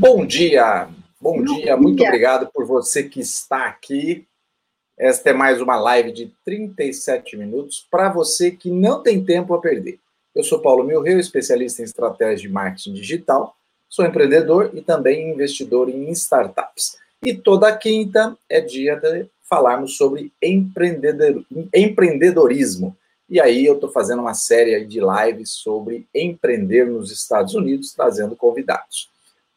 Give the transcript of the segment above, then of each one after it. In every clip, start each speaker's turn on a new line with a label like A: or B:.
A: Bom dia, bom, bom dia. dia, muito obrigado por você que está aqui. Esta é mais uma live de 37 minutos para você que não tem tempo a perder. Eu sou Paulo Milreu, especialista em estratégia de marketing digital, sou empreendedor e também investidor em startups. E toda quinta é dia de falarmos sobre empreendedor, empreendedorismo. E aí eu estou fazendo uma série de lives sobre empreender nos Estados Unidos, trazendo convidados.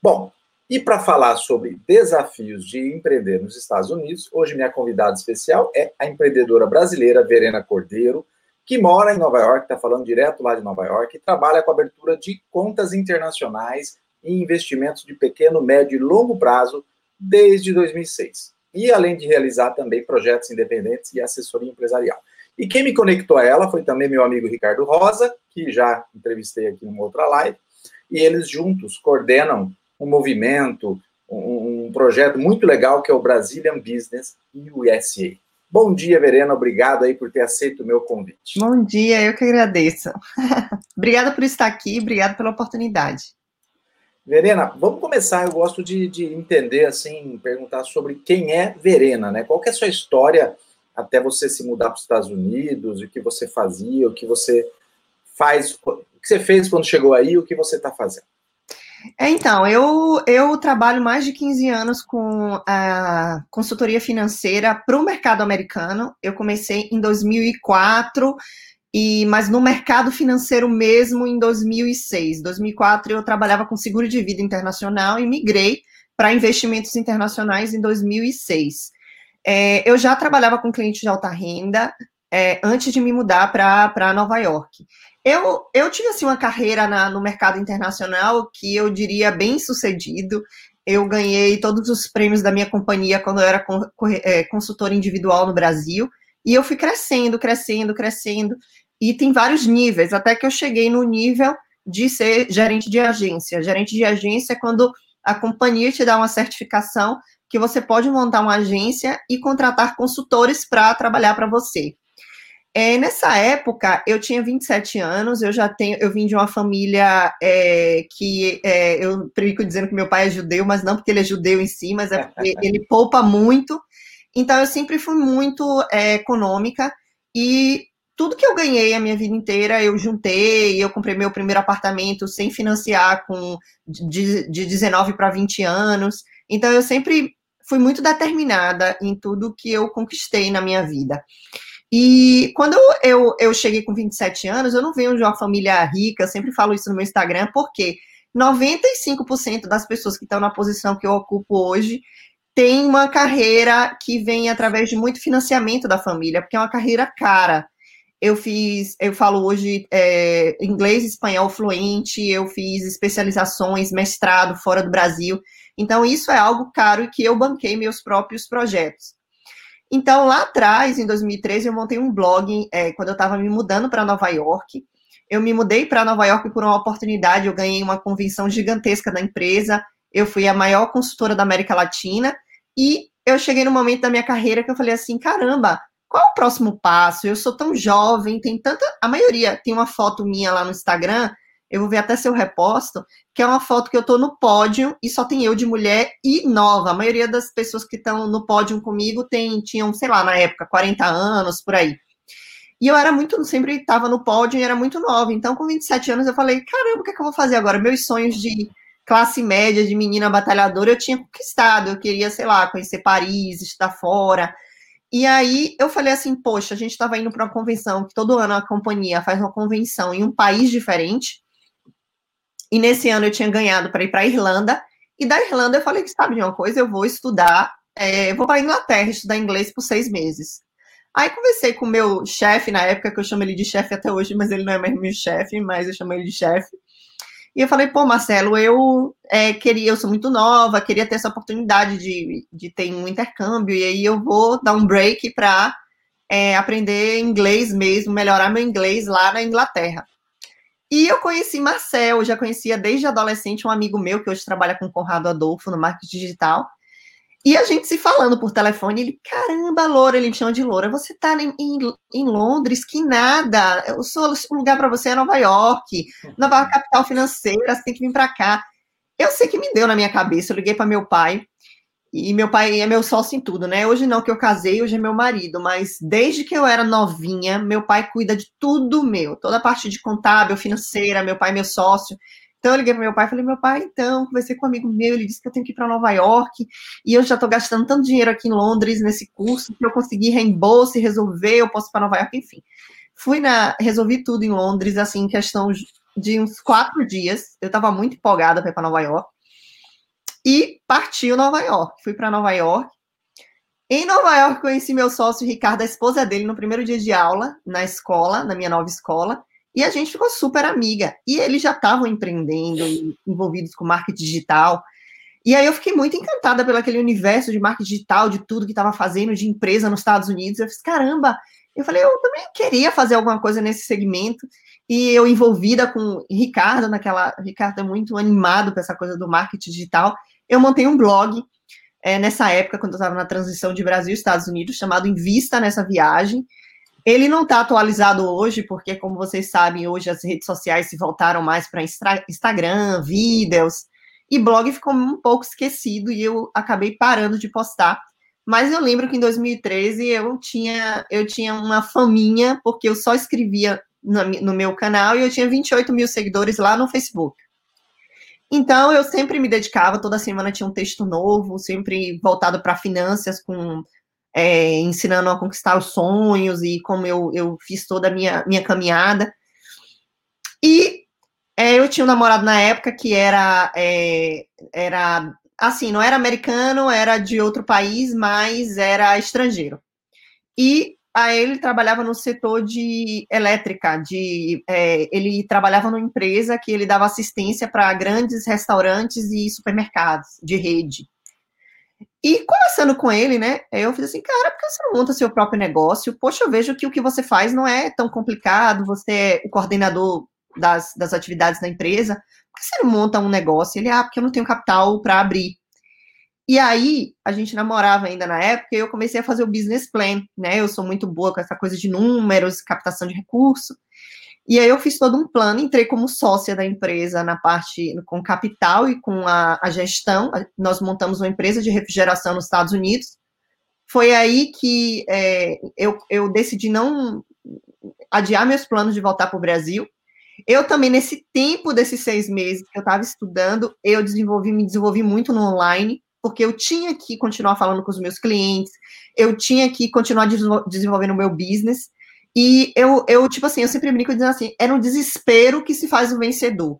A: Bom, e para falar sobre desafios de empreender nos Estados Unidos, hoje minha convidada especial é a empreendedora brasileira Verena Cordeiro, que mora em Nova York, está falando direto lá de Nova York, e trabalha com abertura de contas internacionais e investimentos de pequeno, médio e longo prazo desde 2006. E além de realizar também projetos independentes e assessoria empresarial. E quem me conectou a ela foi também meu amigo Ricardo Rosa, que já entrevistei aqui numa outra live, e eles juntos coordenam um movimento, um, um projeto muito legal que é o Brazilian Business USA. Bom dia, Verena. Obrigado aí por ter aceito o meu convite.
B: Bom dia, eu que agradeço. Obrigada por estar aqui, obrigado pela oportunidade.
A: Verena, vamos começar. Eu gosto de, de, entender, assim, perguntar sobre quem é Verena, né? Qual é a sua história até você se mudar para os Estados Unidos, o que você fazia, o que você faz, o que você fez quando chegou aí, o que você está fazendo.
B: É, então, eu, eu trabalho mais de 15 anos com a consultoria financeira para o mercado americano. Eu comecei em 2004, e, mas no mercado financeiro mesmo em 2006. 2004 eu trabalhava com seguro de vida internacional e migrei para investimentos internacionais em 2006. É, eu já trabalhava com clientes de alta renda é, antes de me mudar para Nova York. Eu, eu tive assim, uma carreira na, no mercado internacional que eu diria bem sucedido. Eu ganhei todos os prêmios da minha companhia quando eu era é, consultora individual no Brasil. E eu fui crescendo, crescendo, crescendo. E tem vários níveis, até que eu cheguei no nível de ser gerente de agência. Gerente de agência é quando a companhia te dá uma certificação que você pode montar uma agência e contratar consultores para trabalhar para você. É, nessa época, eu tinha 27 anos, eu já tenho, eu vim de uma família é, que é, eu brinco dizendo que meu pai é judeu, mas não porque ele é judeu em si, mas é porque ele poupa muito. Então, eu sempre fui muito é, econômica e tudo que eu ganhei a minha vida inteira, eu juntei, eu comprei meu primeiro apartamento sem financiar, com de, de 19 para 20 anos. Então, eu sempre fui muito determinada em tudo que eu conquistei na minha vida. E quando eu, eu cheguei com 27 anos, eu não venho de uma família rica, sempre falo isso no meu Instagram, porque 95% das pessoas que estão na posição que eu ocupo hoje tem uma carreira que vem através de muito financiamento da família, porque é uma carreira cara. Eu fiz, eu falo hoje é, inglês e espanhol fluente, eu fiz especializações, mestrado fora do Brasil. Então, isso é algo caro e que eu banquei meus próprios projetos. Então, lá atrás, em 2013, eu montei um blog é, quando eu estava me mudando para Nova York. Eu me mudei para Nova York por uma oportunidade, eu ganhei uma convenção gigantesca da empresa, eu fui a maior consultora da América Latina, e eu cheguei no momento da minha carreira que eu falei assim: caramba, qual é o próximo passo? Eu sou tão jovem, tem tanta. A maioria tem uma foto minha lá no Instagram eu vou ver até seu reposto, que é uma foto que eu tô no pódio e só tem eu de mulher e nova. A maioria das pessoas que estão no pódio comigo tem, tinham, sei lá, na época, 40 anos, por aí. E eu era muito, sempre estava no pódio e era muito nova. Então, com 27 anos, eu falei: caramba, o que, é que eu vou fazer agora? Meus sonhos de classe média, de menina batalhadora, eu tinha conquistado. Eu queria, sei lá, conhecer Paris, estar fora. E aí eu falei assim: poxa, a gente estava indo para uma convenção, que todo ano a companhia faz uma convenção em um país diferente. E nesse ano eu tinha ganhado para ir para a Irlanda. E da Irlanda eu falei que sabe de uma coisa, eu vou estudar, é, vou para a Inglaterra estudar inglês por seis meses. Aí conversei com o meu chefe na época, que eu chamo ele de chefe até hoje, mas ele não é mais meu chefe, mas eu chamo ele de chefe. E eu falei, pô, Marcelo, eu é, queria, eu sou muito nova, queria ter essa oportunidade de, de ter um intercâmbio, e aí eu vou dar um break para é, aprender inglês mesmo, melhorar meu inglês lá na Inglaterra. E eu conheci Marcel, já conhecia desde adolescente um amigo meu que hoje trabalha com Conrado Adolfo no marketing digital. E a gente se falando por telefone, ele, caramba, Loura, ele me chama de Loura, você tá em, em, em Londres, que nada, eu sou, o lugar para você é Nova York, Nova York capital financeira, você tem que vir para cá. Eu sei que me deu na minha cabeça. Eu liguei para meu pai. E meu pai é meu sócio em tudo, né? Hoje não que eu casei, hoje é meu marido, mas desde que eu era novinha, meu pai cuida de tudo meu, toda a parte de contábil, financeira, meu pai é meu sócio. Então eu liguei para meu pai e falei: "Meu pai, então, conversei com um amigo meu, ele disse que eu tenho que ir para Nova York, e eu já estou gastando tanto dinheiro aqui em Londres nesse curso, que eu consegui reembolso e resolver, eu posso ir para Nova York, enfim". Fui na, resolvi tudo em Londres assim, em questão de uns quatro dias. Eu estava muito empolgada para ir para Nova York e partiu Nova York. Fui para Nova York. Em Nova York, conheci meu sócio Ricardo, a esposa dele, no primeiro dia de aula, na escola, na minha nova escola, e a gente ficou super amiga. E eles já estavam empreendendo, envolvidos com marketing digital. E aí eu fiquei muito encantada pelo aquele universo de marketing digital, de tudo que estava fazendo, de empresa nos Estados Unidos. Eu fiz, caramba, eu falei, eu também queria fazer alguma coisa nesse segmento. E eu envolvida com Ricardo naquela. Ricardo é muito animado com essa coisa do marketing digital eu montei um blog é, nessa época, quando eu estava na transição de Brasil e Estados Unidos, chamado Invista nessa viagem. Ele não está atualizado hoje, porque, como vocês sabem, hoje as redes sociais se voltaram mais para Instagram, vídeos, e blog ficou um pouco esquecido e eu acabei parando de postar. Mas eu lembro que em 2013 eu tinha, eu tinha uma faminha, porque eu só escrevia no, no meu canal e eu tinha 28 mil seguidores lá no Facebook. Então, eu sempre me dedicava, toda semana tinha um texto novo, sempre voltado para finanças, com é, ensinando a conquistar os sonhos e como eu, eu fiz toda a minha, minha caminhada. E é, eu tinha um namorado na época que era, é, era, assim, não era americano, era de outro país, mas era estrangeiro. E a ele trabalhava no setor de elétrica, de é, ele trabalhava numa empresa que ele dava assistência para grandes restaurantes e supermercados de rede. E conversando com ele, né, eu fiz assim, cara, por que você não monta seu próprio negócio? Poxa, eu vejo que o que você faz não é tão complicado, você é o coordenador das, das atividades da empresa, por que você não monta um negócio? Ele, ah, porque eu não tenho capital para abrir. E aí, a gente namorava ainda na época, e eu comecei a fazer o business plan, né? Eu sou muito boa com essa coisa de números, captação de recurso. E aí eu fiz todo um plano, entrei como sócia da empresa na parte com capital e com a, a gestão. Nós montamos uma empresa de refrigeração nos Estados Unidos. Foi aí que é, eu, eu decidi não adiar meus planos de voltar para o Brasil. Eu também, nesse tempo desses seis meses que eu estava estudando, eu desenvolvi, me desenvolvi muito no online porque eu tinha que continuar falando com os meus clientes, eu tinha que continuar desenvolvendo o meu business. E eu, eu, tipo assim, eu sempre brinco dizendo assim, era um desespero que se faz o vencedor.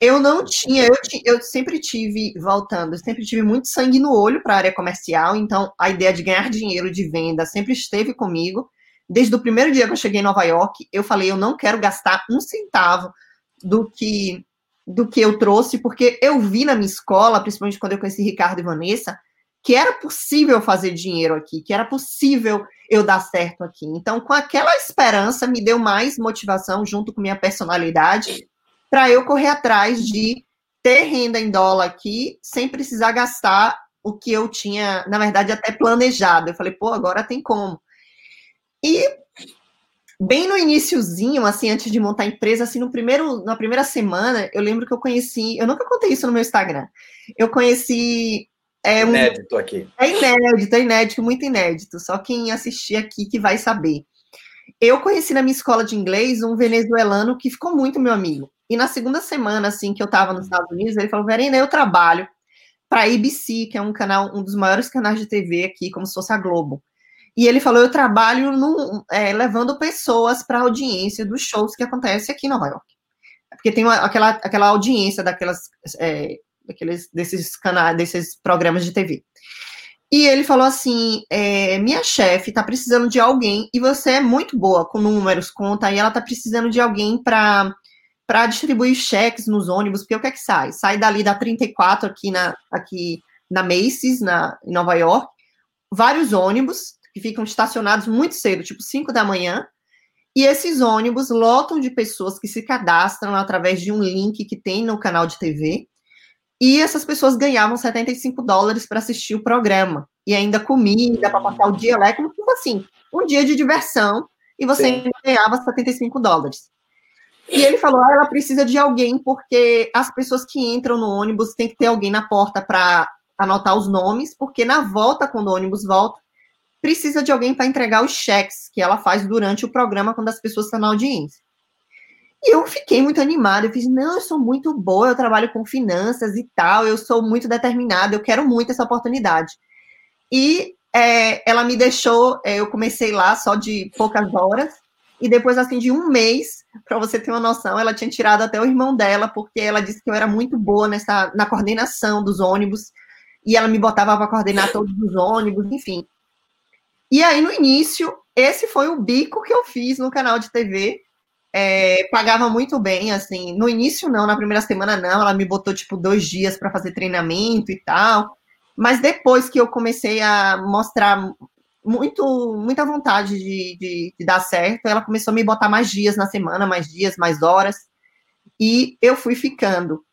B: Eu não tinha, eu, eu sempre tive, voltando, eu sempre tive muito sangue no olho para a área comercial, então a ideia de ganhar dinheiro de venda sempre esteve comigo. Desde o primeiro dia que eu cheguei em Nova York, eu falei, eu não quero gastar um centavo do que do que eu trouxe, porque eu vi na minha escola, principalmente quando eu conheci Ricardo e Vanessa, que era possível fazer dinheiro aqui, que era possível eu dar certo aqui. Então, com aquela esperança, me deu mais motivação, junto com minha personalidade, para eu correr atrás de ter renda em dólar aqui, sem precisar gastar o que eu tinha, na verdade, até planejado. Eu falei, pô, agora tem como. E bem no iníciozinho, assim, antes de montar a empresa, assim, no primeiro, na primeira semana, eu lembro que eu conheci, eu nunca contei isso no meu Instagram. Eu conheci
A: é um, inédito aqui.
B: É inédito, é inédito, muito inédito. Só quem assistir aqui que vai saber. Eu conheci na minha escola de inglês um venezuelano que ficou muito meu amigo. E na segunda semana, assim, que eu estava nos Estados Unidos, ele falou: Verena, eu trabalho para a ABC, que é um canal, um dos maiores canais de TV aqui, como se fosse a Globo. E ele falou: eu trabalho é, levando pessoas para a audiência dos shows que acontecem aqui em Nova York. Porque tem uma, aquela, aquela audiência daquelas, é, daqueles, desses canais, desses programas de TV. E ele falou assim: é, minha chefe está precisando de alguém, e você é muito boa com números, conta, e ela está precisando de alguém para para distribuir cheques nos ônibus, porque o que é que sai? Sai dali da 34 aqui na, aqui na Macy's, na, em Nova York, vários ônibus, que ficam estacionados muito cedo, tipo 5 da manhã, e esses ônibus lotam de pessoas que se cadastram através de um link que tem no canal de TV, e essas pessoas ganhavam 75 dólares para assistir o programa, e ainda comida para passar o dia lá, como assim, um dia de diversão, e você Sim. ganhava 75 dólares. E ele falou: ah, ela precisa de alguém, porque as pessoas que entram no ônibus tem que ter alguém na porta para anotar os nomes, porque na volta, quando o ônibus volta, precisa de alguém para entregar os cheques que ela faz durante o programa quando as pessoas estão na audiência. E eu fiquei muito animada. Eu fiz, não, eu sou muito boa, eu trabalho com finanças e tal, eu sou muito determinada, eu quero muito essa oportunidade. E é, ela me deixou, é, eu comecei lá só de poucas horas, e depois, assim, de um mês, para você ter uma noção, ela tinha tirado até o irmão dela, porque ela disse que eu era muito boa nessa, na coordenação dos ônibus, e ela me botava para coordenar todos os ônibus, enfim. E aí, no início, esse foi o bico que eu fiz no canal de TV, é, pagava muito bem, assim, no início não, na primeira semana não, ela me botou, tipo, dois dias para fazer treinamento e tal, mas depois que eu comecei a mostrar muito, muita vontade de, de, de, dar certo. Ela começou a me botar mais dias na semana, mais dias, mais horas, e eu fui ficando.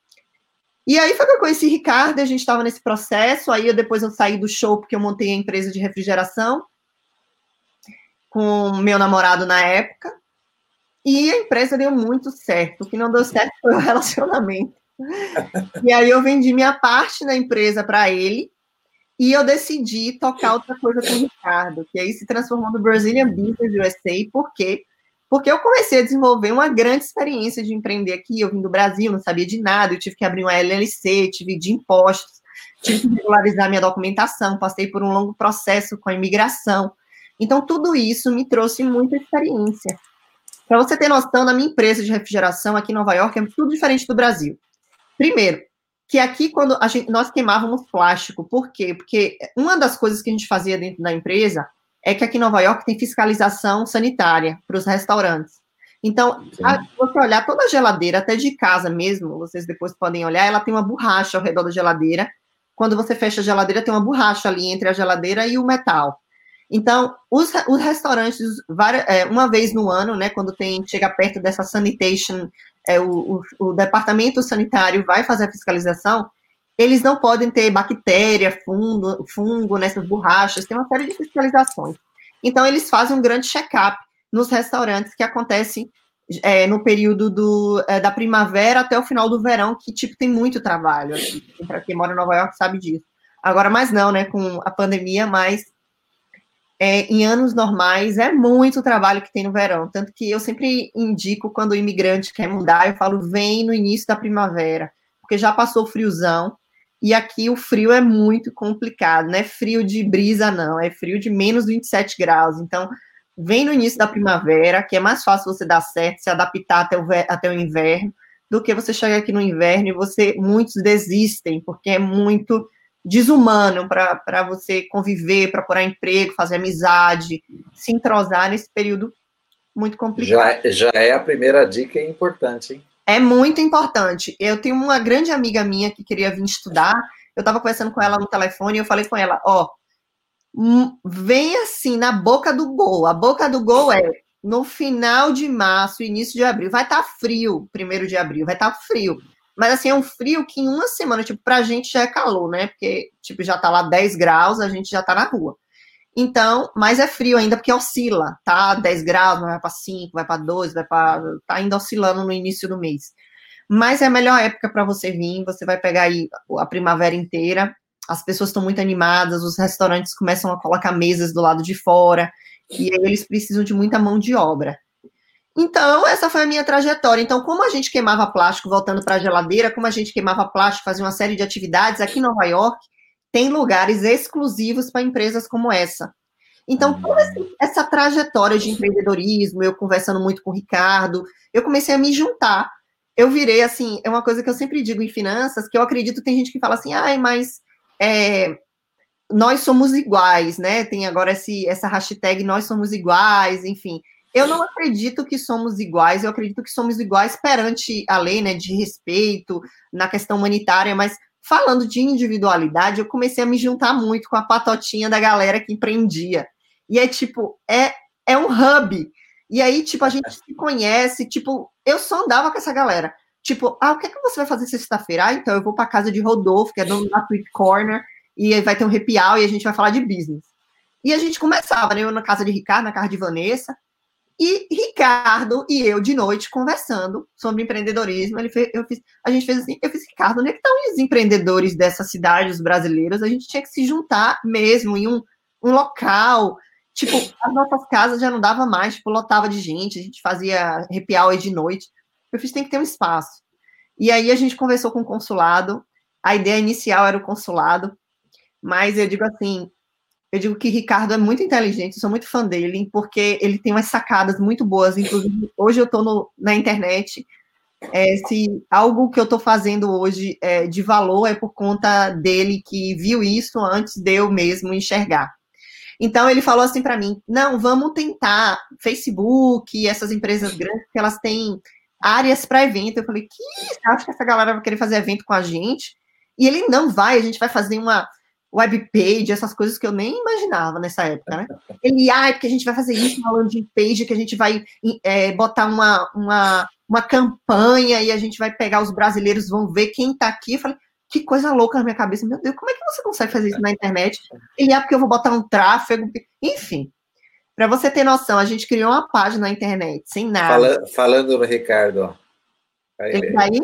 B: E aí foi que eu conheci Ricardo, a gente estava nesse processo, aí eu, depois eu saí do show porque eu montei a empresa de refrigeração com meu namorado na época, e a empresa deu muito certo, o que não deu certo foi o relacionamento. E aí eu vendi minha parte na empresa para ele, e eu decidi tocar outra coisa com o Ricardo, que aí se transformou no Brazilian Business USA, por quê? Porque eu comecei a desenvolver uma grande experiência de empreender aqui. Eu vim do Brasil, não sabia de nada, eu tive que abrir uma LLC, tive de impostos, tive que regularizar minha documentação, passei por um longo processo com a imigração. Então, tudo isso me trouxe muita experiência. Para você ter noção, na minha empresa de refrigeração aqui em Nova York é tudo diferente do Brasil. Primeiro, que aqui, quando a gente, nós queimávamos plástico, por quê? Porque uma das coisas que a gente fazia dentro da empresa é que aqui em Nova York tem fiscalização sanitária para os restaurantes. Então, a, se você olhar toda a geladeira, até de casa mesmo, vocês depois podem olhar, ela tem uma borracha ao redor da geladeira. Quando você fecha a geladeira, tem uma borracha ali entre a geladeira e o metal. Então, os, os restaurantes, é, uma vez no ano, né, quando tem chega perto dessa sanitation é, o, o, o departamento sanitário vai fazer a fiscalização, eles não podem ter bactéria, fungo, fungo nessas borrachas, tem uma série de fiscalizações. Então, eles fazem um grande check-up nos restaurantes que acontece é, no período do, é, da primavera até o final do verão, que, tipo, tem muito trabalho. Para quem mora em Nova York sabe disso. Agora, mais não, né, com a pandemia, mas é, em anos normais, é muito trabalho que tem no verão. Tanto que eu sempre indico, quando o imigrante quer mudar, eu falo, vem no início da primavera, porque já passou friozão, e aqui o frio é muito complicado, não é frio de brisa, não, é frio de menos 27 graus. Então, vem no início da primavera, que é mais fácil você dar certo, se adaptar até o, até o inverno, do que você chegar aqui no inverno e você, muitos desistem, porque é muito desumano para você conviver, para procurar emprego, fazer amizade, se entrosar nesse período muito complicado.
A: Já, já é a primeira dica importante, hein?
B: É muito importante. Eu tenho uma grande amiga minha que queria vir estudar. Eu estava conversando com ela no telefone e eu falei com ela: ó, hum, vem assim na boca do gol. A boca do gol é no final de março, início de abril. Vai estar tá frio, primeiro de abril, vai estar tá frio. Mas assim, é um frio que em uma semana, tipo, pra gente já é calor, né? Porque, tipo, já tá lá 10 graus, a gente já tá na rua. Então, mas é frio ainda porque oscila, tá? 10 graus, vai para 5, vai para 2, vai para tá ainda oscilando no início do mês. Mas é a melhor época para você vir, você vai pegar aí a primavera inteira. As pessoas estão muito animadas, os restaurantes começam a colocar mesas do lado de fora, e aí eles precisam de muita mão de obra. Então, essa foi a minha trajetória. Então, como a gente queimava plástico voltando para a geladeira, como a gente queimava plástico, fazia uma série de atividades, aqui em Nova York tem lugares exclusivos para empresas como essa. Então, toda essa trajetória de empreendedorismo, eu conversando muito com o Ricardo, eu comecei a me juntar. Eu virei, assim, é uma coisa que eu sempre digo em finanças, que eu acredito, tem gente que fala assim, ai, mas é, nós somos iguais, né? Tem agora esse, essa hashtag nós somos iguais, enfim. Eu não acredito que somos iguais, eu acredito que somos iguais perante a lei, né, de respeito, na questão humanitária, mas falando de individualidade, eu comecei a me juntar muito com a patotinha da galera que empreendia. E é tipo, é, é um hub. E aí, tipo, a gente se conhece, tipo, eu só andava com essa galera. Tipo, ah, o que é que você vai fazer sexta-feira? Ah, então eu vou para casa de Rodolfo, que é dono da Tweet Corner, e vai ter um hour e a gente vai falar de business. E a gente começava, né? Eu na casa de Ricardo, na casa de Vanessa, E Ricardo e eu, de noite, conversando sobre empreendedorismo, ele fez, eu fiz, a gente fez assim, eu fiz, Ricardo, onde é estão os empreendedores dessa cidade, os brasileiros? A gente tinha que se juntar mesmo em um, um local, tipo, as nossas casas já não dava mais, tipo, lotava de gente, a gente fazia happy hour de noite. Eu fiz, tem que ter um espaço. E aí a gente conversou com o consulado, a ideia inicial era o consulado, mas eu digo assim, eu digo que Ricardo é muito inteligente, sou muito fã dele, porque ele tem umas sacadas muito boas. Inclusive, hoje eu estou na internet. É, se algo que eu estou fazendo hoje é, de valor é por conta dele que viu isso antes de eu mesmo enxergar. Então ele falou assim para mim: não, vamos tentar Facebook, essas empresas grandes, que elas têm áreas para evento. Eu falei: que acho que essa galera vai querer fazer evento com a gente? E ele não vai, a gente vai fazer uma webpage, essas coisas que eu nem imaginava nessa época, né? Ele, ah, é porque a gente vai fazer isso uma landing page, que a gente vai é, botar uma, uma, uma campanha e a gente vai pegar os brasileiros, vão ver quem tá aqui. Eu falei, que coisa louca na minha cabeça, meu Deus, como é que você consegue fazer isso na internet? Ele, ah, porque eu vou botar um tráfego, enfim. Para você ter noção, a gente criou uma página na internet, sem nada.
A: Fala, falando no Ricardo, ó.
B: Esse daí?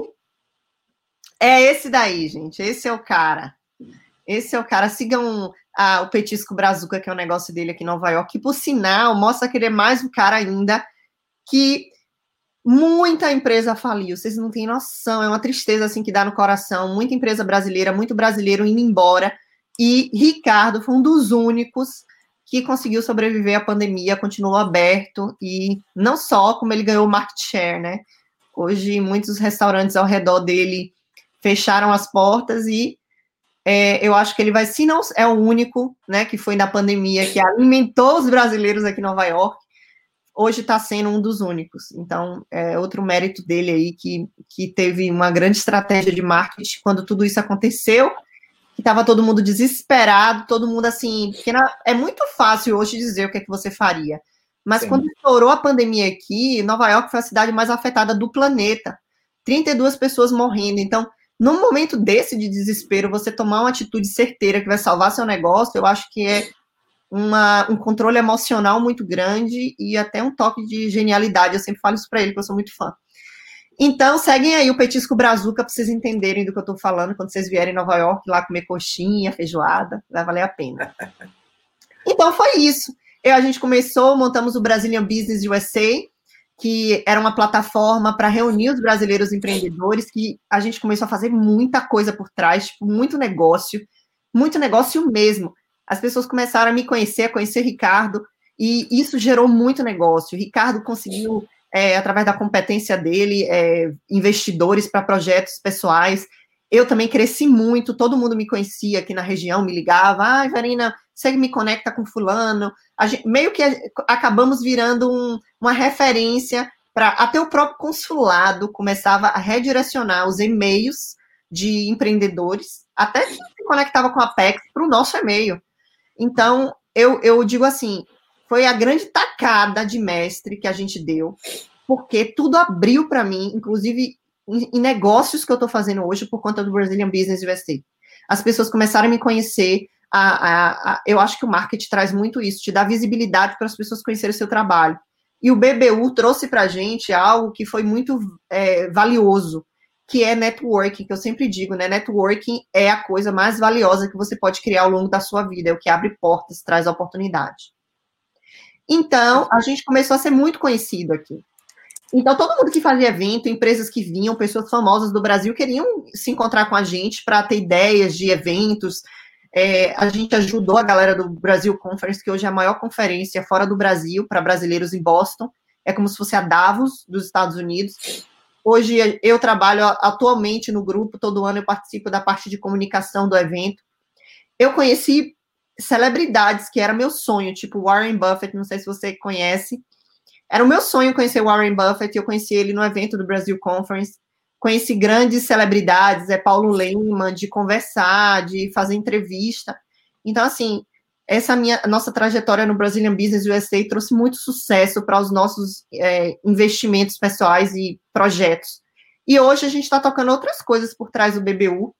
B: É esse daí, gente. Esse é o cara. Esse é o cara. Sigam ah, o Petisco Brazuca, que é o negócio dele aqui em Nova York, que, por sinal, mostra que ele é mais um cara ainda que muita empresa faliu. Vocês não têm noção. É uma tristeza assim que dá no coração. Muita empresa brasileira, muito brasileiro indo embora. E Ricardo foi um dos únicos que conseguiu sobreviver à pandemia, continuou aberto e não só como ele ganhou market share, né? Hoje muitos restaurantes ao redor dele fecharam as portas e é, eu acho que ele vai, se não é o único, né, que foi na pandemia, que alimentou os brasileiros aqui em Nova York, hoje está sendo um dos únicos. Então, é outro mérito dele aí, que, que teve uma grande estratégia de marketing quando tudo isso aconteceu, que estava todo mundo desesperado, todo mundo assim, porque na, é muito fácil hoje dizer o que é que você faria. Mas Sim. quando estourou a pandemia aqui, Nova York foi a cidade mais afetada do planeta. 32 pessoas morrendo. Então, num momento desse de desespero, você tomar uma atitude certeira que vai salvar seu negócio, eu acho que é uma, um controle emocional muito grande e até um toque de genialidade. Eu sempre falo isso para ele, que eu sou muito fã. Então, seguem aí o Petisco Brazuca para vocês entenderem do que eu estou falando quando vocês vierem em Nova York lá comer coxinha, feijoada, vai valer a pena. Então, foi isso. Eu, a gente começou, montamos o Brazilian Business USA, que era uma plataforma para reunir os brasileiros empreendedores, que a gente começou a fazer muita coisa por trás, tipo, muito negócio, muito negócio mesmo. As pessoas começaram a me conhecer, a conhecer Ricardo, e isso gerou muito negócio. Ricardo conseguiu, é, através da competência dele, é, investidores para projetos pessoais. Eu também cresci muito, todo mundo me conhecia aqui na região, me ligava, ah, Verina, você me conecta com fulano. Gente, meio que acabamos virando um, uma referência para até o próprio consulado começava a redirecionar os e-mails de empreendedores, até se conectava com a PEC para o nosso e-mail. Então, eu, eu digo assim, foi a grande tacada de mestre que a gente deu, porque tudo abriu para mim, inclusive em, em, negócios que eu estou fazendo hoje por conta do Brazilian Business University. As pessoas começaram a me conhecer, a, a, eu acho que o marketing traz muito isso, te dá visibilidade para as pessoas conhecerem o seu trabalho. E o BBU trouxe para a gente algo que foi muito é, valioso, que é networking, que eu sempre digo, né? Networking é a coisa mais valiosa que você pode criar ao longo da sua vida, é o que abre portas, traz oportunidade. Então, a gente começou a ser muito conhecido aqui. Então, todo mundo que fazia evento, empresas que vinham, pessoas famosas do Brasil queriam se encontrar com a gente para ter ideias de eventos, é, a gente ajudou a galera do Brasil Conference, que hoje é a maior conferência fora do Brasil para brasileiros em Boston. É como se fosse a Davos dos Estados Unidos. Hoje eu trabalho atualmente no grupo, todo ano eu participo da parte de comunicação do evento. Eu conheci celebridades que era meu sonho, tipo Warren Buffett, não sei se você conhece. Era o meu sonho conhecer Warren Buffett, eu conheci ele no evento do Brasil Conference conheci grandes celebridades, é Paulo Lehmann, de conversar, de fazer entrevista. Então, assim, essa minha nossa trajetória no Brazilian Business USA trouxe muito sucesso para os nossos é, investimentos pessoais e projetos. E hoje a gente está tocando outras coisas por trás do BBU,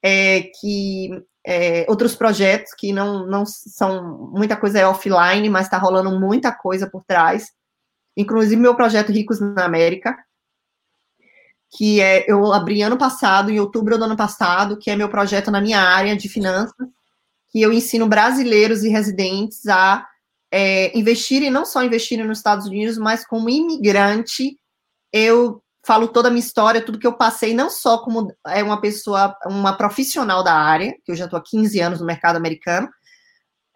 B: é, que é, outros projetos que não, não são muita coisa é offline, mas está rolando muita coisa por trás. inclusive meu projeto Ricos na América, que é eu abri ano passado, em outubro do ano passado, que é meu projeto na minha área de finanças, que eu ensino brasileiros e residentes a é, investirem, não só investirem nos Estados Unidos, mas como imigrante, eu falo toda a minha história, tudo que eu passei, não só como é uma pessoa, uma profissional da área, que eu já estou há 15 anos no mercado americano.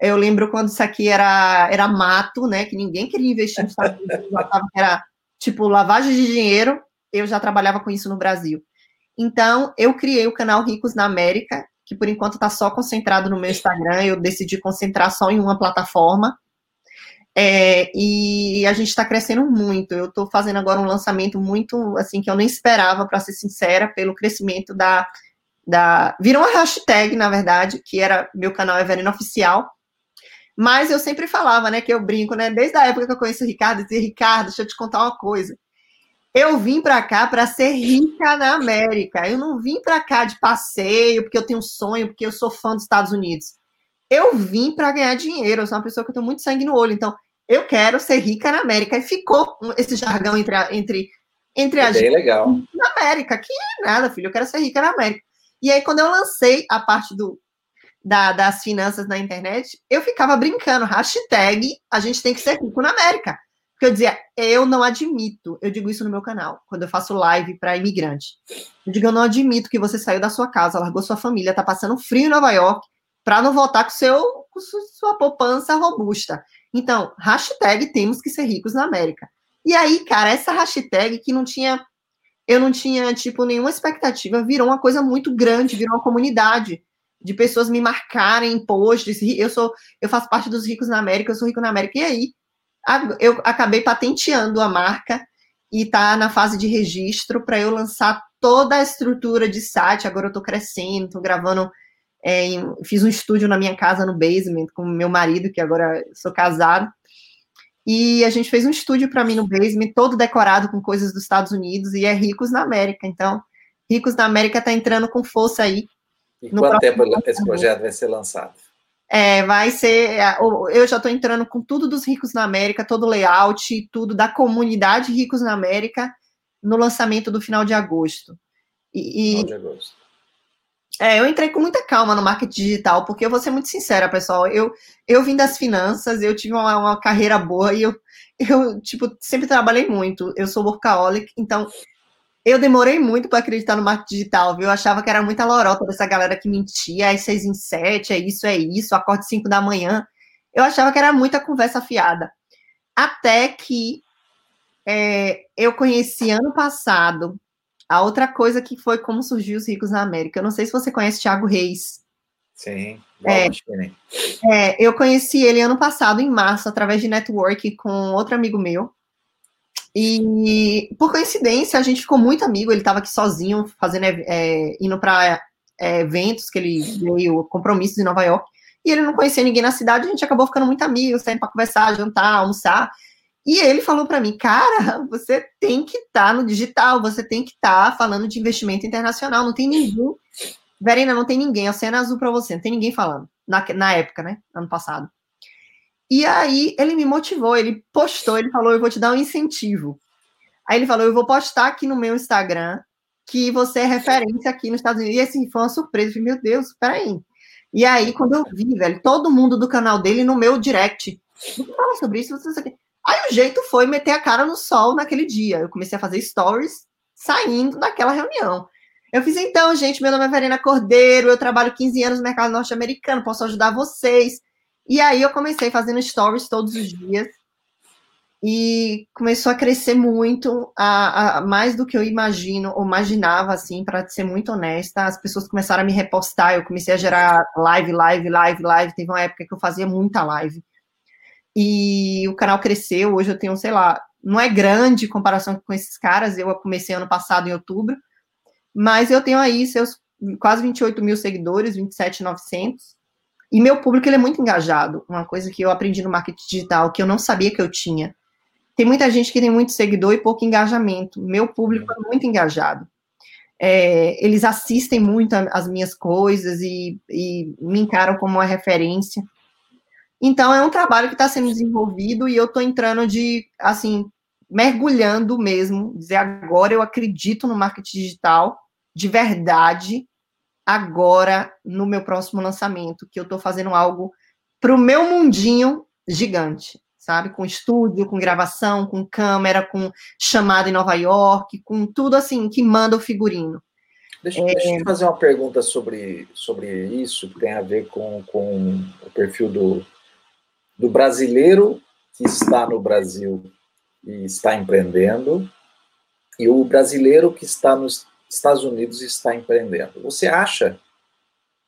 B: Eu lembro quando isso aqui era, era mato, né? Que ninguém queria investir nos Estados Unidos, era tipo lavagem de dinheiro. Eu já trabalhava com isso no Brasil. Então, eu criei o canal Ricos na América, que por enquanto está só concentrado no meu Instagram. Eu decidi concentrar só em uma plataforma. É, e a gente está crescendo muito. Eu estou fazendo agora um lançamento muito assim que eu nem esperava, para ser sincera, pelo crescimento da, da. Virou uma hashtag, na verdade, que era meu canal é Verena Oficial. Mas eu sempre falava, né, que eu brinco, né? Desde a época que eu conheço o Ricardo, eu dizia, Ricardo, deixa eu te contar uma coisa. Eu vim para cá para ser rica na América. Eu não vim para cá de passeio, porque eu tenho um sonho, porque eu sou fã dos Estados Unidos eu vim para ganhar dinheiro, eu sou uma pessoa que tem muito sangue no olho, então eu quero ser rica na América. E ficou esse jargão entre a, entre, entre a
A: gente legal.
B: na América, que é nada, filho, eu quero ser rica na América. E aí, quando eu lancei a parte do, da, das finanças na internet, eu ficava brincando, hashtag, a gente tem que ser rico na América. Porque eu dizia, eu não admito, eu digo isso no meu canal, quando eu faço live para imigrante. Eu digo, eu não admito que você saiu da sua casa, largou sua família, tá passando frio em Nova York, para não voltar com, seu, com sua poupança robusta. Então, hashtag temos que ser ricos na América. E aí, cara, essa hashtag que não tinha, eu não tinha, tipo, nenhuma expectativa, virou uma coisa muito grande, virou uma comunidade de pessoas me marcarem em posts. Eu sou, eu faço parte dos ricos na América, eu sou rico na América. E aí, eu acabei patenteando a marca e tá na fase de registro para eu lançar toda a estrutura de site. Agora eu tô crescendo, tô gravando é, fiz um estúdio na minha casa, no basement, com meu marido, que agora sou casado. E a gente fez um estúdio para mim no basement, todo decorado com coisas dos Estados Unidos, e é Ricos na América. Então, Ricos na América está entrando com força aí.
A: E quanto tempo esse projeto vai ser lançado?
B: É, vai ser. Eu já estou entrando com tudo dos Ricos na América, todo o layout, tudo da comunidade Ricos na América, no lançamento do final de agosto. E, final de agosto. É, eu entrei com muita calma no marketing digital, porque eu vou ser muito sincera, pessoal. Eu, eu vim das finanças, eu tive uma, uma carreira boa e eu, eu, tipo, sempre trabalhei muito. Eu sou workaholic, então eu demorei muito para acreditar no marketing digital, viu? Eu achava que era muita lorota dessa galera que mentia, é seis em sete, é isso, é isso, acorde cinco da manhã. Eu achava que era muita conversa fiada. Até que é, eu conheci ano passado a outra coisa que foi como surgiu os ricos na América. Eu não sei se você conhece Thiago Reis.
A: Sim,
B: é, é, eu conheci ele ano passado, em março, através de network com outro amigo meu. E por coincidência, a gente ficou muito amigo. Ele estava aqui sozinho, fazendo, é, indo para é, eventos que ele veio, compromissos em Nova York. E ele não conhecia ninguém na cidade, a gente acabou ficando muito amigo, saindo para conversar, jantar, almoçar. E ele falou para mim, cara, você tem que estar tá no digital, você tem que estar tá falando de investimento internacional, não tem ninguém. Verena, não tem ninguém, a cena azul para você, não tem ninguém falando, na, na época, né, ano passado. E aí ele me motivou, ele postou, ele falou, eu vou te dar um incentivo. Aí ele falou, eu vou postar aqui no meu Instagram que você é referência aqui nos Estados Unidos. E assim, foi uma surpresa, eu falei, meu Deus, peraí. E aí, quando eu vi, velho, todo mundo do canal dele no meu direct, fala sobre isso, você... Aí o jeito foi meter a cara no sol naquele dia. Eu comecei a fazer stories saindo daquela reunião. Eu fiz, então, gente, meu nome é Verena Cordeiro, eu trabalho 15 anos no mercado norte-americano, posso ajudar vocês. E aí eu comecei fazendo stories todos os dias. E começou a crescer muito, a, a mais do que eu imagino, ou imaginava, assim, para ser muito honesta. As pessoas começaram a me repostar, eu comecei a gerar live, live, live, live. Teve uma época que eu fazia muita live. E o canal cresceu, hoje eu tenho, sei lá, não é grande em comparação com esses caras, eu comecei ano passado em outubro, mas eu tenho aí seus quase 28 mil seguidores, 27,900, e meu público ele é muito engajado, uma coisa que eu aprendi no marketing digital, que eu não sabia que eu tinha. Tem muita gente que tem muito seguidor e pouco engajamento, meu público é muito engajado. É, eles assistem muito as minhas coisas e, e me encaram como uma referência. Então, é um trabalho que está sendo desenvolvido e eu estou entrando de, assim, mergulhando mesmo, dizer agora eu acredito no marketing digital de verdade, agora no meu próximo lançamento, que eu estou fazendo algo para o meu mundinho gigante, sabe? Com estúdio, com gravação, com câmera, com chamada em Nova York, com tudo assim que manda o figurino.
A: Deixa, é... deixa eu te fazer uma pergunta sobre, sobre isso, que tem a ver com, com o perfil do, do brasileiro que está no Brasil e está empreendendo, e o brasileiro que está nos Estados Unidos está empreendendo. Você acha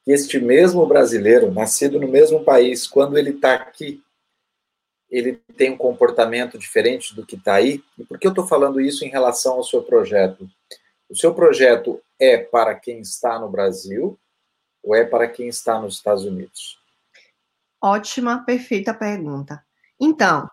A: que este mesmo brasileiro, nascido no mesmo país, quando ele está aqui, ele tem um comportamento diferente do que está aí? E por que eu estou falando isso em relação ao seu projeto? O seu projeto é para quem está no Brasil ou é para quem está nos Estados Unidos?
B: Ótima, perfeita pergunta. Então,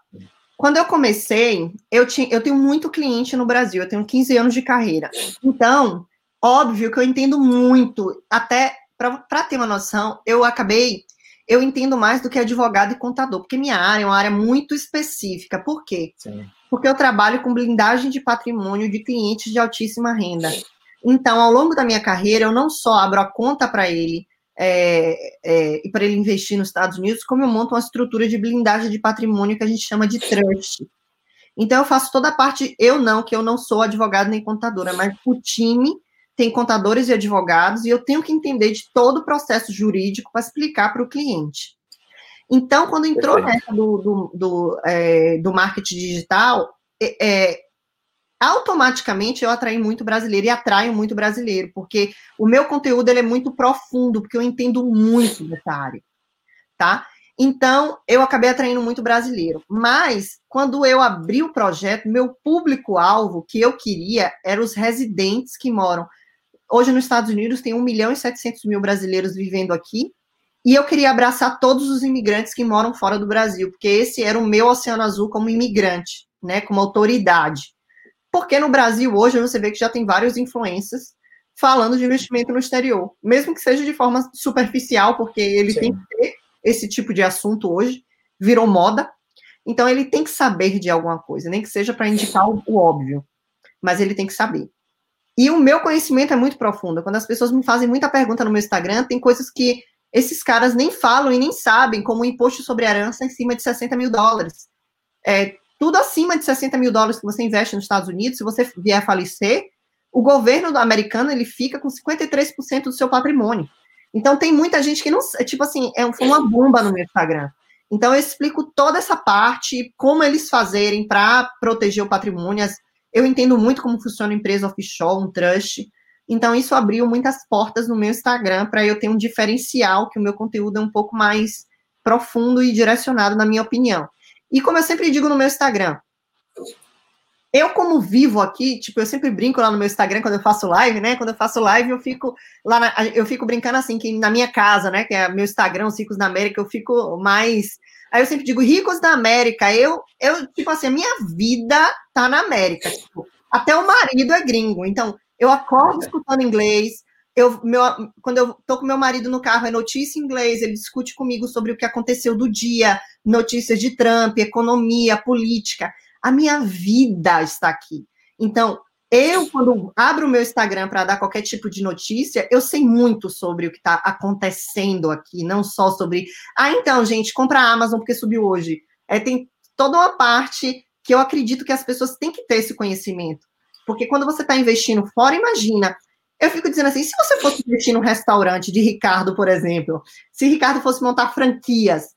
B: quando eu comecei, eu, tinha, eu tenho muito cliente no Brasil, eu tenho 15 anos de carreira. Então, óbvio que eu entendo muito, até para ter uma noção, eu acabei, eu entendo mais do que advogado e contador, porque minha área é uma área muito específica. Por quê? Sim. Porque eu trabalho com blindagem de patrimônio de clientes de altíssima renda. Então, ao longo da minha carreira, eu não só abro a conta para ele é, é, e para ele investir nos Estados Unidos, como eu monto uma estrutura de blindagem de patrimônio que a gente chama de trust. Então, eu faço toda a parte, eu não, que eu não sou advogado nem contadora, mas o time tem contadores e advogados, e eu tenho que entender de todo o processo jurídico para explicar para o cliente. Então, quando entrou nessa do, do, do, é, do marketing digital, é, é, automaticamente eu atraí muito brasileiro e atraio muito brasileiro, porque o meu conteúdo ele é muito profundo, porque eu entendo muito dessa área, tá? Então, eu acabei atraindo muito brasileiro. Mas, quando eu abri o projeto, meu público-alvo que eu queria eram os residentes que moram Hoje, nos Estados Unidos, tem 1 milhão e 700 mil brasileiros vivendo aqui. E eu queria abraçar todos os imigrantes que moram fora do Brasil, porque esse era o meu Oceano Azul como imigrante, né, como autoridade. Porque no Brasil, hoje, você vê que já tem vários influências falando de investimento no exterior, mesmo que seja de forma superficial, porque ele Sim. tem que ter esse tipo de assunto hoje, virou moda. Então, ele tem que saber de alguma coisa, nem que seja para indicar o, óbvio, mas ele tem que saber. E o meu conhecimento é muito profundo. Quando as pessoas me fazem muita pergunta no meu Instagram, tem coisas que esses caras nem falam e nem sabem, como o imposto sobre herança em cima de 60 mil dólares. É, tudo acima de 60 mil dólares que você investe nos Estados Unidos, se você vier a falecer, o governo americano ele fica com 53% do seu patrimônio. Então tem muita gente que não, tipo assim, é uma bomba no meu Instagram. Então eu explico toda essa parte, como eles fazerem para proteger o patrimônio, eu entendo muito como funciona uma empresa offshore, um trust. Então, isso abriu muitas portas no meu Instagram para eu ter um diferencial, que o meu conteúdo é um pouco mais profundo e direcionado, na minha opinião. E como eu sempre digo no meu Instagram, eu, como vivo aqui, tipo, eu sempre brinco lá no meu Instagram quando eu faço live, né? Quando eu faço live, eu fico lá, na, eu fico brincando assim, que na minha casa, né? Que é meu Instagram, os Ricos da América, eu fico mais Aí eu sempre digo, ricos da América, eu, eu tipo assim, a minha vida tá na América. Tipo, até o marido é gringo. Então, eu acordo escutando inglês. Eu, meu, quando eu tô com meu marido no carro, é notícia em inglês, ele discute comigo sobre o que aconteceu do dia, notícias de Trump, economia, política. A minha vida está aqui. Então, eu, quando abro o meu Instagram para dar qualquer tipo de notícia, eu sei muito sobre o que está acontecendo aqui, não só sobre. Ah, então, gente, compra a Amazon porque subiu hoje. É, tem toda uma parte que eu acredito que as pessoas têm que ter esse conhecimento. Porque quando você está investindo fora, imagina. Eu fico dizendo assim: se você fosse investir num restaurante de Ricardo, por exemplo, se Ricardo fosse montar franquias,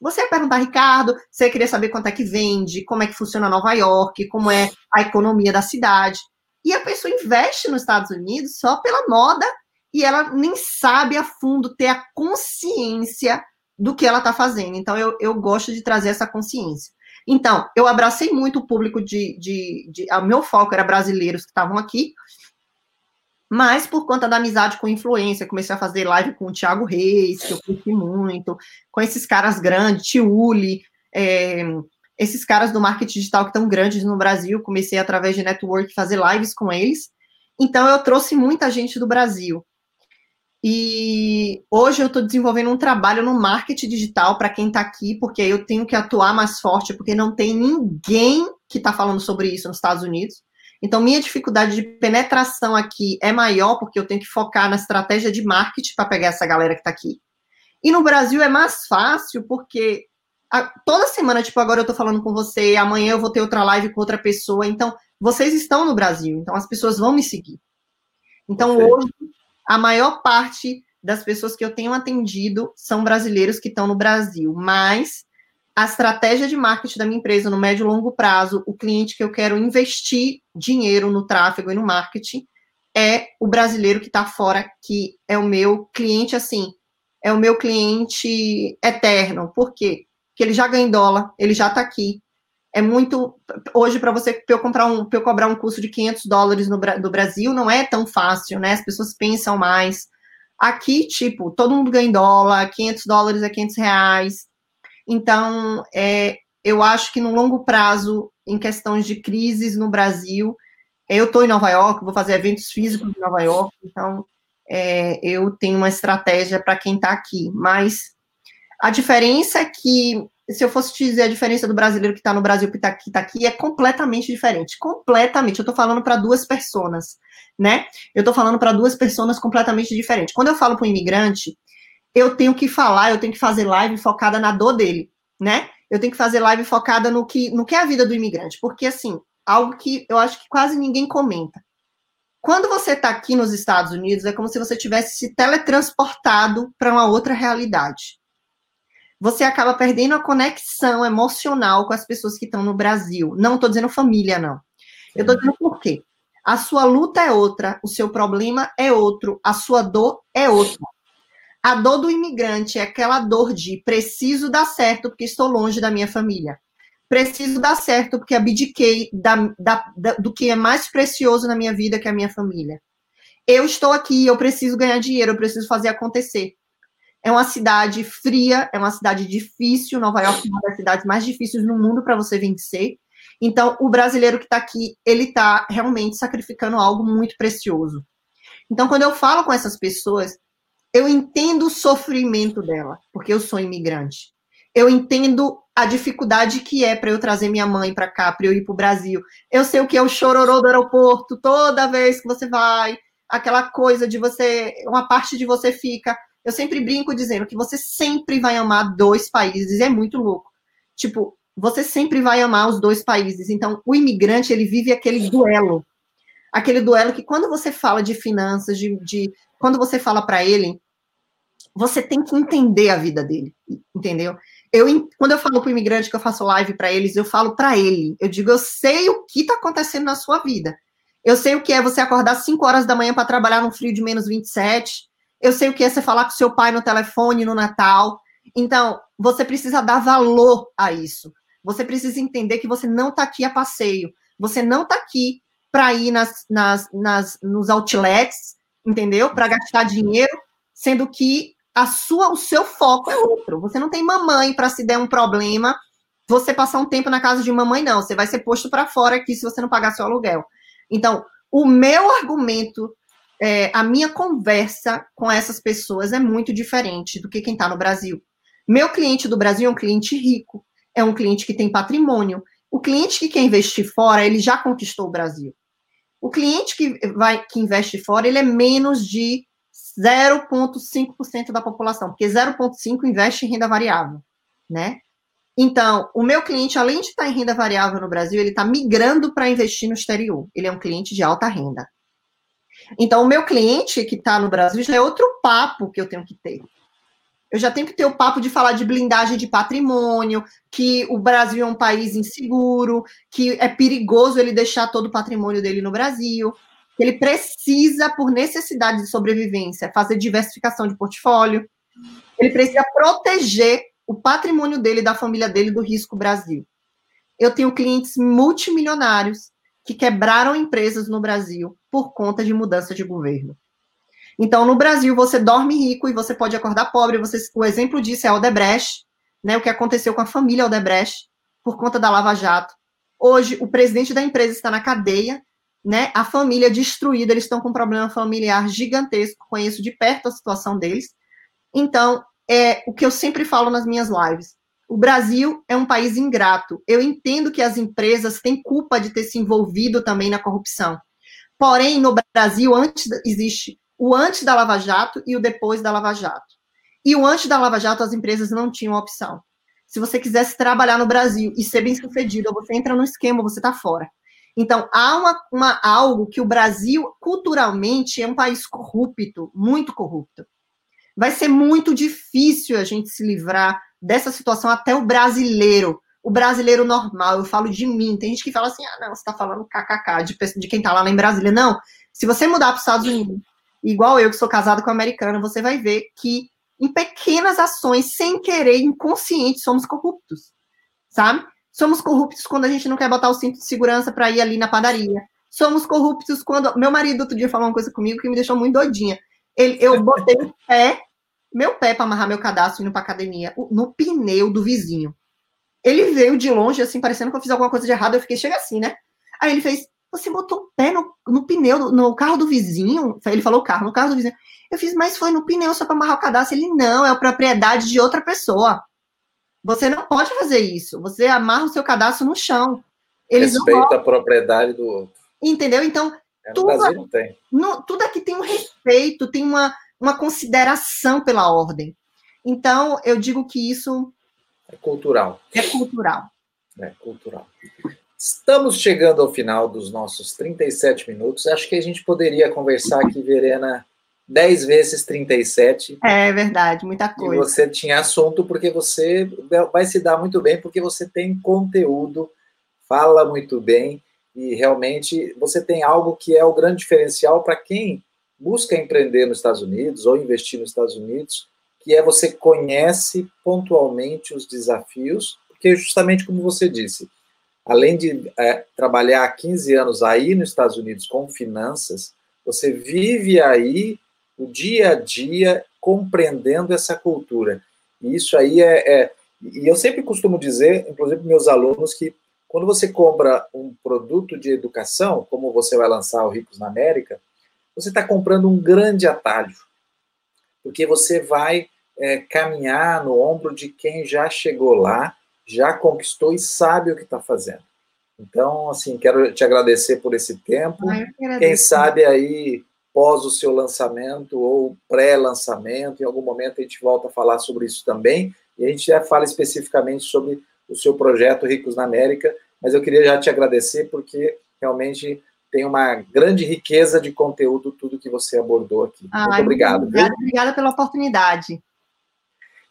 B: você ia perguntar, Ricardo, você queria saber quanto é que vende, como é que funciona Nova York, como é a economia da cidade. E a pessoa investe nos Estados Unidos só pela moda e ela nem sabe a fundo ter a consciência do que ela está fazendo. Então, eu, eu gosto de trazer essa consciência. Então, eu abracei muito o público de. de, de o meu foco era brasileiros que estavam aqui, mas por conta da amizade com influência, comecei a fazer live com o Thiago Reis, que eu curti muito, com esses caras grandes, Tiuli, é, esses caras do marketing digital que estão grandes no Brasil, comecei através de network fazer lives com eles. Então eu trouxe muita gente do Brasil. E hoje eu estou desenvolvendo um trabalho no marketing digital para quem está aqui, porque eu tenho que atuar mais forte, porque não tem ninguém que está falando sobre isso nos Estados Unidos. Então, minha dificuldade de penetração aqui é maior, porque eu tenho que focar na estratégia de marketing para pegar essa galera que está aqui. E no Brasil é mais fácil, porque a, toda semana, tipo, agora eu estou falando com você, amanhã eu vou ter outra live com outra pessoa. Então, vocês estão no Brasil, então as pessoas vão me seguir. Então, Perfeito. hoje, a maior parte das pessoas que eu tenho atendido são brasileiros que estão no Brasil, mas a estratégia de marketing da minha empresa no médio e longo prazo, o cliente que eu quero investir dinheiro no tráfego e no marketing é o brasileiro que está fora, que é o meu cliente, assim, é o meu cliente eterno. Por quê? Porque ele já ganha em dólar, ele já está aqui. É muito. Hoje, para você, para eu, comprar um, eu cobrar um custo de 500 dólares no do Brasil, não é tão fácil, né? As pessoas pensam mais. Aqui, tipo, todo mundo ganha em dólar, 500 dólares é 500 reais. Então, é, eu acho que no longo prazo, em questões de crises no Brasil, eu estou em Nova York, vou fazer eventos físicos em Nova York, então é, eu tenho uma estratégia para quem está aqui. Mas a diferença é que, se eu fosse te dizer a diferença do brasileiro que está no Brasil e que está aqui, tá aqui, é completamente diferente. Completamente. Eu estou falando para duas pessoas, né? Eu estou falando para duas pessoas completamente diferentes. Quando eu falo para um imigrante, eu tenho que falar, eu tenho que fazer live focada na dor dele, né? Eu tenho que fazer live focada no que, no que é a vida do imigrante, porque assim, algo que eu acho que quase ninguém comenta. Quando você está aqui nos Estados Unidos, é como se você tivesse se teletransportado para uma outra realidade. Você acaba perdendo a conexão emocional com as pessoas que estão no Brasil. Não estou dizendo família, não. Eu estou dizendo por quê. A sua luta é outra, o seu problema é outro, a sua dor é outra. A dor do imigrante é aquela dor de preciso dar certo porque estou longe da minha família. Preciso dar certo porque abdiquei da, da, da, do que é mais precioso na minha vida, que é a minha família. Eu estou aqui, eu preciso ganhar dinheiro, eu preciso fazer acontecer. É uma cidade fria, é uma cidade difícil. Nova York é uma das cidades mais difíceis no mundo para você vencer. Então, o brasileiro que está aqui, ele está realmente sacrificando algo muito precioso. Então, quando eu falo com essas pessoas, eu entendo o sofrimento dela, porque eu sou imigrante. Eu entendo a dificuldade que é para eu trazer minha mãe para cá, para eu ir para o Brasil. Eu sei o que é o chororô do aeroporto, toda vez que você vai, aquela coisa de você, uma parte de você fica. Eu sempre brinco dizendo que você sempre vai amar dois países, é muito louco. Tipo, você sempre vai amar os dois países. Então, o imigrante, ele vive aquele duelo. Aquele duelo que quando você fala de finanças, de, de quando você fala para ele, você tem que entender a vida dele, entendeu? Eu, quando eu falo para o imigrante que eu faço live para eles, eu falo para ele. Eu digo, eu sei o que está acontecendo na sua vida. Eu sei o que é você acordar 5 horas da manhã para trabalhar num frio de menos 27. Eu sei o que é você falar com seu pai no telefone no Natal. Então, você precisa dar valor a isso. Você precisa entender que você não está aqui a passeio. Você não está aqui para ir nas, nas, nas, nos outlets entendeu? Para gastar dinheiro, sendo que a sua, o seu foco é outro. Você não tem mamãe para se der um problema, você passar um tempo na casa de mamãe, não. Você vai ser posto para fora aqui se você não pagar seu aluguel. Então, o meu argumento, é, a minha conversa com essas pessoas é muito diferente do que quem está no Brasil. Meu cliente do Brasil é um cliente rico, é um cliente que tem patrimônio. O cliente que quer investir fora, ele já conquistou o Brasil. O cliente que vai que investe fora, ele é menos de 0,5% da população, porque 0,5% investe em renda variável, né? Então, o meu cliente, além de estar em renda variável no Brasil, ele está migrando para investir no exterior. Ele é um cliente de alta renda. Então, o meu cliente que está no Brasil já é outro papo que eu tenho que ter. Eu já tenho que ter o papo de falar de blindagem de patrimônio, que o Brasil é um país inseguro, que é perigoso ele deixar todo o patrimônio dele no Brasil, que ele precisa, por necessidade de sobrevivência, fazer diversificação de portfólio. Ele precisa proteger o patrimônio dele, da família dele, do risco Brasil. Eu tenho clientes multimilionários que quebraram empresas no Brasil por conta de mudança de governo. Então, no Brasil, você dorme rico e você pode acordar pobre. Você, o exemplo disso é Odebrecht, né, o que aconteceu com a família Odebrecht por conta da Lava Jato. Hoje, o presidente da empresa está na cadeia né? A família destruída, eles estão com um problema familiar gigantesco, conheço de perto a situação deles. Então, é o que eu sempre falo nas minhas lives. O Brasil é um país ingrato. Eu entendo que as empresas têm culpa de ter se envolvido também na corrupção. Porém, no Brasil, antes existe o antes da Lava Jato e o depois da Lava Jato. E o antes da Lava Jato, as empresas não tinham opção. Se você quisesse trabalhar no Brasil e ser bem sucedido, você entra no esquema, você está fora. Então, há uma, uma, algo que o Brasil, culturalmente, é um país corrupto, muito corrupto. Vai ser muito difícil a gente se livrar dessa situação até o brasileiro, o brasileiro normal. Eu falo de mim. Tem gente que fala assim: ah, não, você está falando kkk de, de quem está lá, em Brasília. Não. Se você mudar para os Estados Unidos, igual eu que sou casado com americana, você vai ver que em pequenas ações, sem querer, inconsciente, somos corruptos, sabe? Somos corruptos quando a gente não quer botar o cinto de segurança para ir ali na padaria. Somos corruptos quando. Meu marido outro dia falou uma coisa comigo que me deixou muito doidinha. Ele, eu botei o pé, meu pé para amarrar meu cadastro indo para academia, no pneu do vizinho. Ele veio de longe, assim, parecendo que eu fiz alguma coisa de errado. Eu fiquei, chega assim, né? Aí ele fez, você botou o pé no, no pneu, no carro do vizinho? Ele falou carro, no carro do vizinho. Eu fiz, mas foi no pneu só para amarrar o cadastro. Ele, não, é a propriedade de outra pessoa. Você não pode fazer isso. Você amarra o seu cadastro no chão.
A: Eles Respeita a propriedade do outro.
B: Entendeu? Então,
A: é, tudo, não tem.
B: No, tudo aqui tem um respeito, tem uma, uma consideração pela ordem. Então, eu digo que isso.
A: É cultural.
B: É cultural.
A: É cultural. Estamos chegando ao final dos nossos 37 minutos. Acho que a gente poderia conversar aqui, Verena, 10 vezes 37.
B: É verdade, muita coisa.
A: E você tinha assunto porque você vai se dar muito bem, porque você tem conteúdo, fala muito bem e realmente você tem algo que é o grande diferencial para quem busca empreender nos Estados Unidos ou investir nos Estados Unidos, que é você conhece pontualmente os desafios, porque justamente como você disse, além de é, trabalhar há 15 anos aí nos Estados Unidos com finanças, você vive aí o dia a dia compreendendo essa cultura. E isso aí é, é e eu sempre costumo dizer, inclusive para meus alunos, que quando você compra um produto de educação, como você vai lançar o Ricos na América, você está comprando um grande atalho, porque você vai é, caminhar no ombro de quem já chegou lá já conquistou e sabe o que está fazendo. Então, assim, quero te agradecer por esse tempo. Quem sabe aí, pós o seu lançamento ou pré-lançamento, em algum momento a gente volta a falar sobre isso também. E a gente já fala especificamente sobre o seu projeto Ricos na América, mas eu queria já te agradecer porque realmente tem uma grande riqueza de conteúdo tudo que você abordou aqui. Muito obrigado.
B: Obrigada, obrigada pela oportunidade.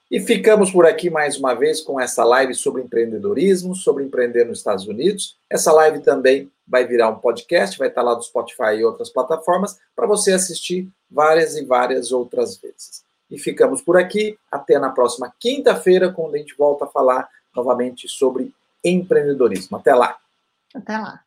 A: E ficamos por aqui mais uma vez com essa live sobre empreendedorismo, sobre empreender nos Estados Unidos. Essa live também vai virar um podcast, vai estar lá do Spotify e outras plataformas, para você assistir várias e várias outras vezes. E ficamos por aqui. Até na próxima quinta-feira, quando a gente volta a falar novamente sobre empreendedorismo. Até lá.
B: Até lá.